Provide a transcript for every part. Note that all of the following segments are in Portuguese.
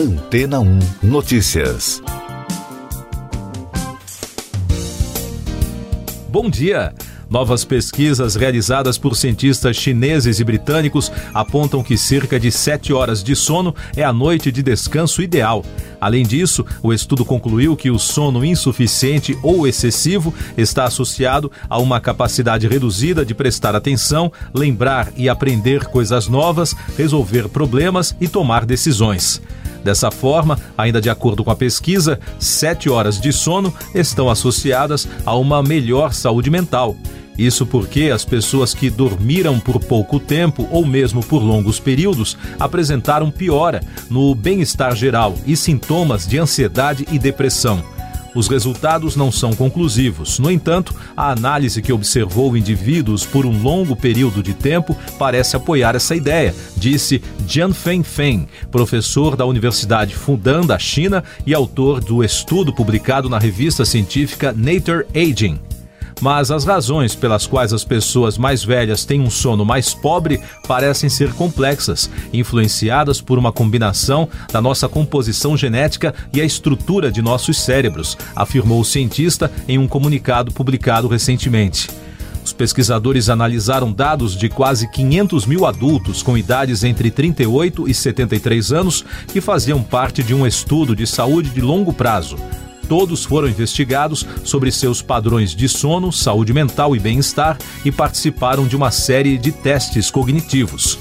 Antena 1 Notícias. Bom dia! Novas pesquisas realizadas por cientistas chineses e britânicos apontam que cerca de 7 horas de sono é a noite de descanso ideal. Além disso, o estudo concluiu que o sono insuficiente ou excessivo está associado a uma capacidade reduzida de prestar atenção, lembrar e aprender coisas novas, resolver problemas e tomar decisões. Dessa forma, ainda de acordo com a pesquisa, sete horas de sono estão associadas a uma melhor saúde mental. Isso porque as pessoas que dormiram por pouco tempo ou mesmo por longos períodos apresentaram piora no bem-estar geral e sintomas de ansiedade e depressão. Os resultados não são conclusivos. No entanto, a análise que observou indivíduos por um longo período de tempo parece apoiar essa ideia, disse Jian Fengfeng, professor da Universidade Fudan da China e autor do estudo publicado na revista científica Nature Aging mas as razões pelas quais as pessoas mais velhas têm um sono mais pobre parecem ser complexas, influenciadas por uma combinação da nossa composição genética e a estrutura de nossos cérebros, afirmou o cientista em um comunicado publicado recentemente. Os pesquisadores analisaram dados de quase 500 mil adultos com idades entre 38 e 73 anos que faziam parte de um estudo de saúde de longo prazo. Todos foram investigados sobre seus padrões de sono, saúde mental e bem-estar e participaram de uma série de testes cognitivos.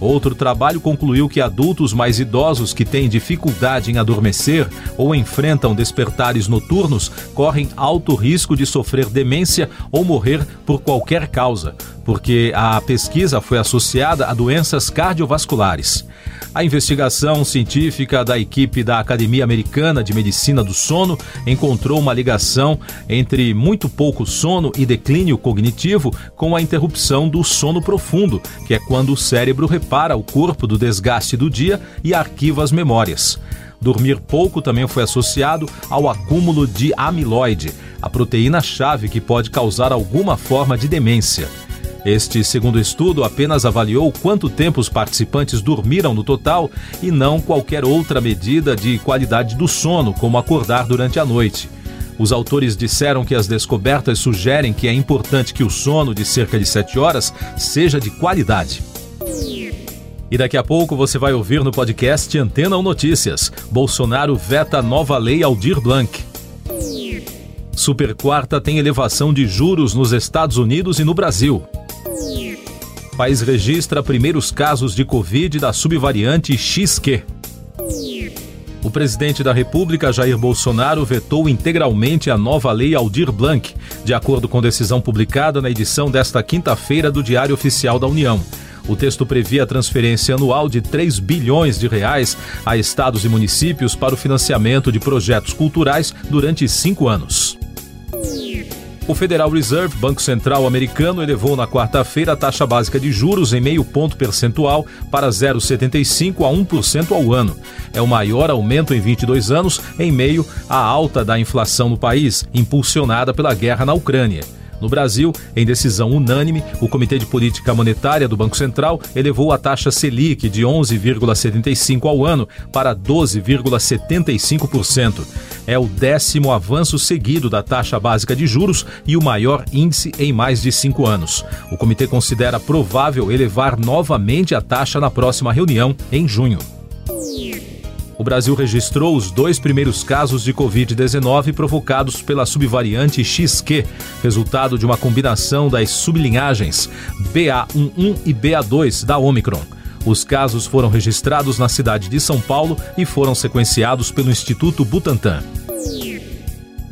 Outro trabalho concluiu que adultos mais idosos que têm dificuldade em adormecer ou enfrentam despertares noturnos correm alto risco de sofrer demência ou morrer por qualquer causa, porque a pesquisa foi associada a doenças cardiovasculares. A investigação científica da equipe da Academia Americana de Medicina do Sono encontrou uma ligação entre muito pouco sono e declínio cognitivo com a interrupção do sono profundo, que é quando o cérebro repara o corpo do desgaste do dia e arquiva as memórias. Dormir pouco também foi associado ao acúmulo de amiloide, a proteína-chave que pode causar alguma forma de demência. Este segundo estudo apenas avaliou quanto tempo os participantes dormiram no total e não qualquer outra medida de qualidade do sono, como acordar durante a noite. Os autores disseram que as descobertas sugerem que é importante que o sono de cerca de 7 horas seja de qualidade. E daqui a pouco você vai ouvir no podcast Antena ou Notícias: Bolsonaro veta nova lei Aldir Blanc. Super quarta tem elevação de juros nos Estados Unidos e no Brasil país registra primeiros casos de Covid da subvariante XQ. O presidente da República, Jair Bolsonaro, vetou integralmente a nova lei Aldir Blanc, de acordo com decisão publicada na edição desta quinta-feira do Diário Oficial da União. O texto previa a transferência anual de 3 bilhões de reais a estados e municípios para o financiamento de projetos culturais durante cinco anos. O Federal Reserve, Banco Central americano, elevou na quarta-feira a taxa básica de juros em meio ponto percentual para 0,75 a 1% ao ano. É o maior aumento em 22 anos, em meio à alta da inflação no país, impulsionada pela guerra na Ucrânia. No Brasil, em decisão unânime, o Comitê de Política Monetária do Banco Central elevou a taxa Selic de 11,75 ao ano para 12,75%. É o décimo avanço seguido da taxa básica de juros e o maior índice em mais de cinco anos. O comitê considera provável elevar novamente a taxa na próxima reunião, em junho o Brasil registrou os dois primeiros casos de Covid-19 provocados pela subvariante XQ, resultado de uma combinação das sublinhagens BA11 e BA2 da Omicron. Os casos foram registrados na cidade de São Paulo e foram sequenciados pelo Instituto Butantan.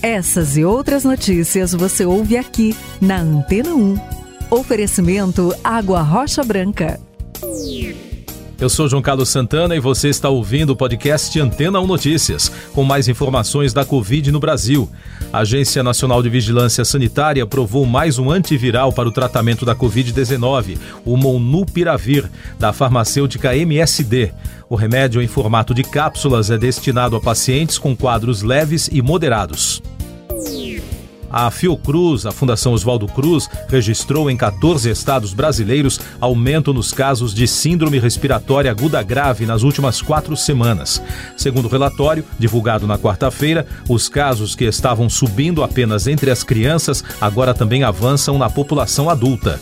Essas e outras notícias você ouve aqui na Antena 1. Oferecimento Água Rocha Branca. Eu sou João Carlos Santana e você está ouvindo o podcast Antena 1 Notícias, com mais informações da Covid no Brasil. A Agência Nacional de Vigilância Sanitária aprovou mais um antiviral para o tratamento da Covid-19, o Molnupiravir, da farmacêutica MSD. O remédio em formato de cápsulas é destinado a pacientes com quadros leves e moderados. A Fiocruz, a Fundação Oswaldo Cruz, registrou em 14 estados brasileiros aumento nos casos de síndrome respiratória aguda grave nas últimas quatro semanas. Segundo o relatório, divulgado na quarta-feira, os casos que estavam subindo apenas entre as crianças agora também avançam na população adulta.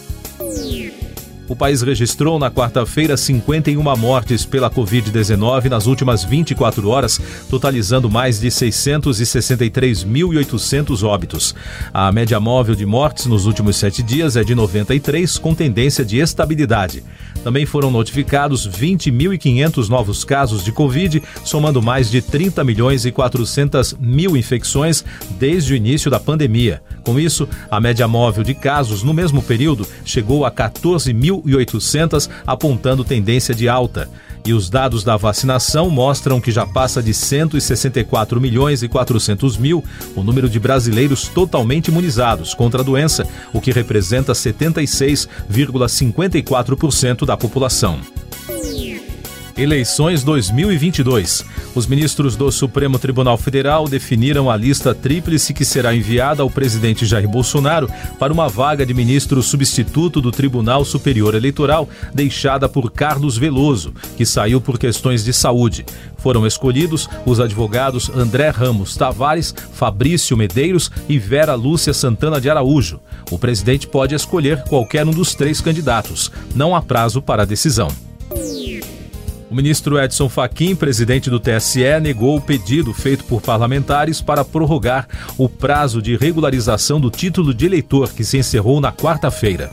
O país registrou na quarta-feira 51 mortes pela Covid-19 nas últimas 24 horas, totalizando mais de 663.800 óbitos. A média móvel de mortes nos últimos sete dias é de 93, com tendência de estabilidade. Também foram notificados 20.500 novos casos de Covid, somando mais de 30 milhões e 400 mil infecções desde o início da pandemia. Com isso, a média móvel de casos no mesmo período chegou a 14.800, apontando tendência de alta. E os dados da vacinação mostram que já passa de 164 milhões e 400 mil o número de brasileiros totalmente imunizados contra a doença, o que representa 76,54% da população. Eleições 2022. Os ministros do Supremo Tribunal Federal definiram a lista tríplice que será enviada ao presidente Jair Bolsonaro para uma vaga de ministro substituto do Tribunal Superior Eleitoral, deixada por Carlos Veloso, que saiu por questões de saúde. Foram escolhidos os advogados André Ramos Tavares, Fabrício Medeiros e Vera Lúcia Santana de Araújo. O presidente pode escolher qualquer um dos três candidatos. Não há prazo para a decisão. O ministro Edson Fachin, presidente do TSE, negou o pedido feito por parlamentares para prorrogar o prazo de regularização do título de eleitor que se encerrou na quarta-feira.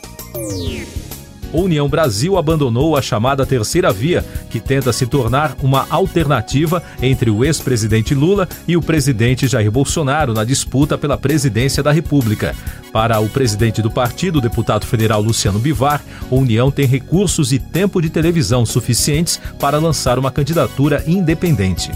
União Brasil abandonou a chamada terceira via, que tenta se tornar uma alternativa entre o ex-presidente Lula e o presidente Jair Bolsonaro na disputa pela presidência da República. Para o presidente do partido, deputado federal Luciano Bivar, a União tem recursos e tempo de televisão suficientes para lançar uma candidatura independente.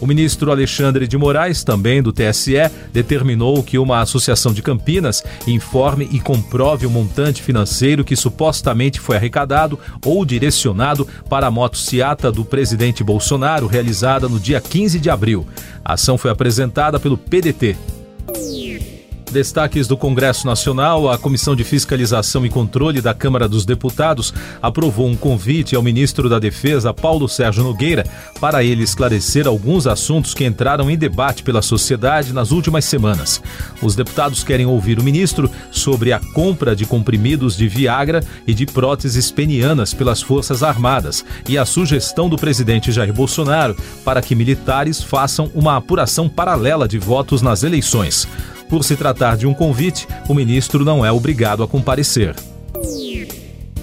O ministro Alexandre de Moraes, também do TSE, determinou que uma associação de Campinas informe e comprove o montante financeiro que supostamente foi arrecadado ou direcionado para a motociata do presidente Bolsonaro, realizada no dia 15 de abril. A ação foi apresentada pelo PDT. Destaques do Congresso Nacional: a Comissão de Fiscalização e Controle da Câmara dos Deputados aprovou um convite ao ministro da Defesa, Paulo Sérgio Nogueira, para ele esclarecer alguns assuntos que entraram em debate pela sociedade nas últimas semanas. Os deputados querem ouvir o ministro sobre a compra de comprimidos de Viagra e de próteses penianas pelas Forças Armadas e a sugestão do presidente Jair Bolsonaro para que militares façam uma apuração paralela de votos nas eleições. Por se tratar de um convite, o ministro não é obrigado a comparecer.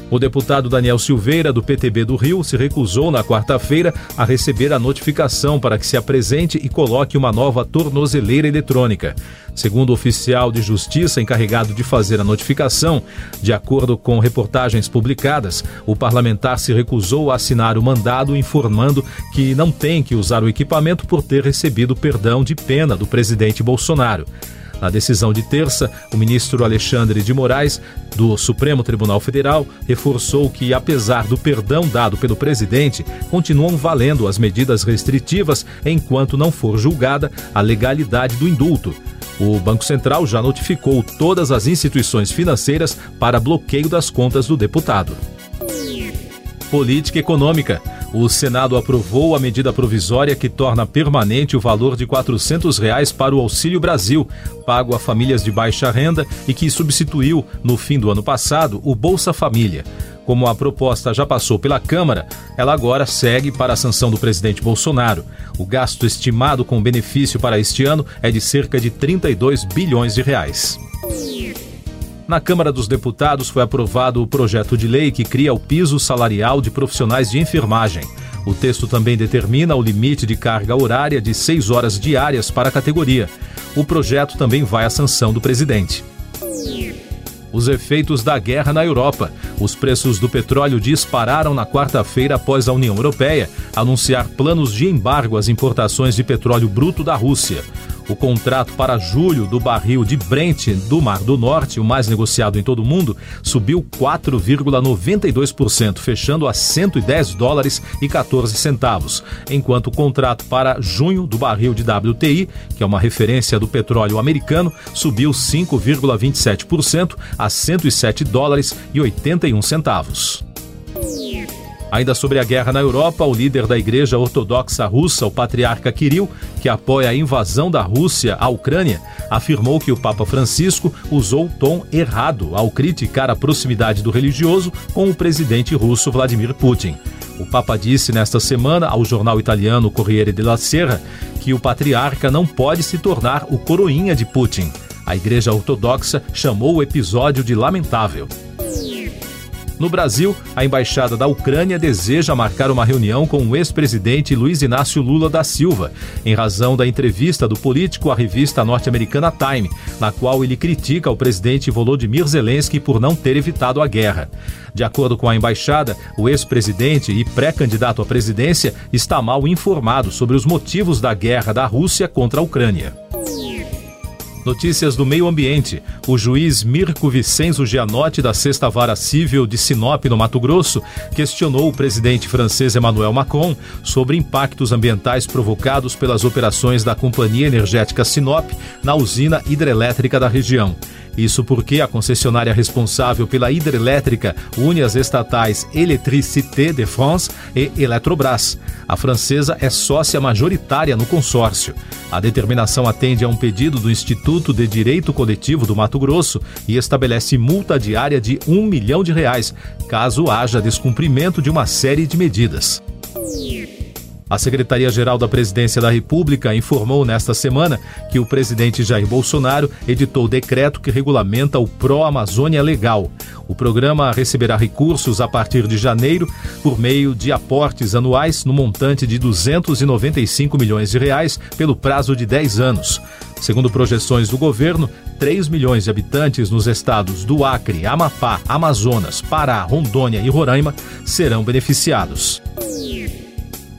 O deputado Daniel Silveira, do PTB do Rio, se recusou na quarta-feira a receber a notificação para que se apresente e coloque uma nova tornozeleira eletrônica. Segundo o oficial de justiça encarregado de fazer a notificação, de acordo com reportagens publicadas, o parlamentar se recusou a assinar o mandado informando que não tem que usar o equipamento por ter recebido perdão de pena do presidente Bolsonaro. Na decisão de terça, o ministro Alexandre de Moraes, do Supremo Tribunal Federal, reforçou que, apesar do perdão dado pelo presidente, continuam valendo as medidas restritivas enquanto não for julgada a legalidade do indulto. O Banco Central já notificou todas as instituições financeiras para bloqueio das contas do deputado. Política Econômica. O Senado aprovou a medida provisória que torna permanente o valor de 400 reais para o Auxílio Brasil, pago a famílias de baixa renda e que substituiu, no fim do ano passado, o Bolsa Família. Como a proposta já passou pela Câmara, ela agora segue para a sanção do presidente Bolsonaro. O gasto estimado com benefício para este ano é de cerca de 32 bilhões de reais. Na Câmara dos Deputados foi aprovado o projeto de lei que cria o piso salarial de profissionais de enfermagem. O texto também determina o limite de carga horária de seis horas diárias para a categoria. O projeto também vai à sanção do presidente. Os efeitos da guerra na Europa. Os preços do petróleo dispararam na quarta-feira após a União Europeia anunciar planos de embargo às importações de petróleo bruto da Rússia. O contrato para julho do barril de Brent do Mar do Norte, o mais negociado em todo o mundo, subiu 4,92%, fechando a 110 dólares e 14 centavos, enquanto o contrato para junho do barril de WTI, que é uma referência do petróleo americano, subiu 5,27% a 107 dólares e 81 centavos. Ainda sobre a guerra na Europa, o líder da Igreja Ortodoxa Russa, o patriarca Kirill, que apoia a invasão da Rússia à Ucrânia, afirmou que o Papa Francisco usou o tom errado ao criticar a proximidade do religioso com o presidente russo Vladimir Putin. O Papa disse nesta semana ao jornal italiano Corriere della Sera que o patriarca não pode se tornar o coroinha de Putin. A Igreja Ortodoxa chamou o episódio de lamentável. No Brasil, a embaixada da Ucrânia deseja marcar uma reunião com o ex-presidente Luiz Inácio Lula da Silva, em razão da entrevista do político à revista norte-americana Time, na qual ele critica o presidente Volodymyr Zelensky por não ter evitado a guerra. De acordo com a embaixada, o ex-presidente e pré-candidato à presidência está mal informado sobre os motivos da guerra da Rússia contra a Ucrânia. Notícias do meio ambiente. O juiz Mirko Vicenzo Gianotti, da Sexta Vara Civil de Sinop, no Mato Grosso, questionou o presidente francês Emmanuel Macron sobre impactos ambientais provocados pelas operações da Companhia Energética Sinop na usina hidrelétrica da região. Isso porque a concessionária responsável pela hidrelétrica une as estatais Electricité de France e Eletrobras. A francesa é sócia majoritária no consórcio. A determinação atende a um pedido do Instituto de Direito Coletivo do Mato Grosso e estabelece multa diária de um milhão de reais, caso haja descumprimento de uma série de medidas. A Secretaria-Geral da Presidência da República informou nesta semana que o presidente Jair Bolsonaro editou decreto que regulamenta o Pro Amazônia Legal. O programa receberá recursos a partir de janeiro por meio de aportes anuais no montante de 295 milhões de reais pelo prazo de 10 anos. Segundo projeções do governo, 3 milhões de habitantes nos estados do Acre, Amapá, Amazonas, Pará, Rondônia e Roraima serão beneficiados.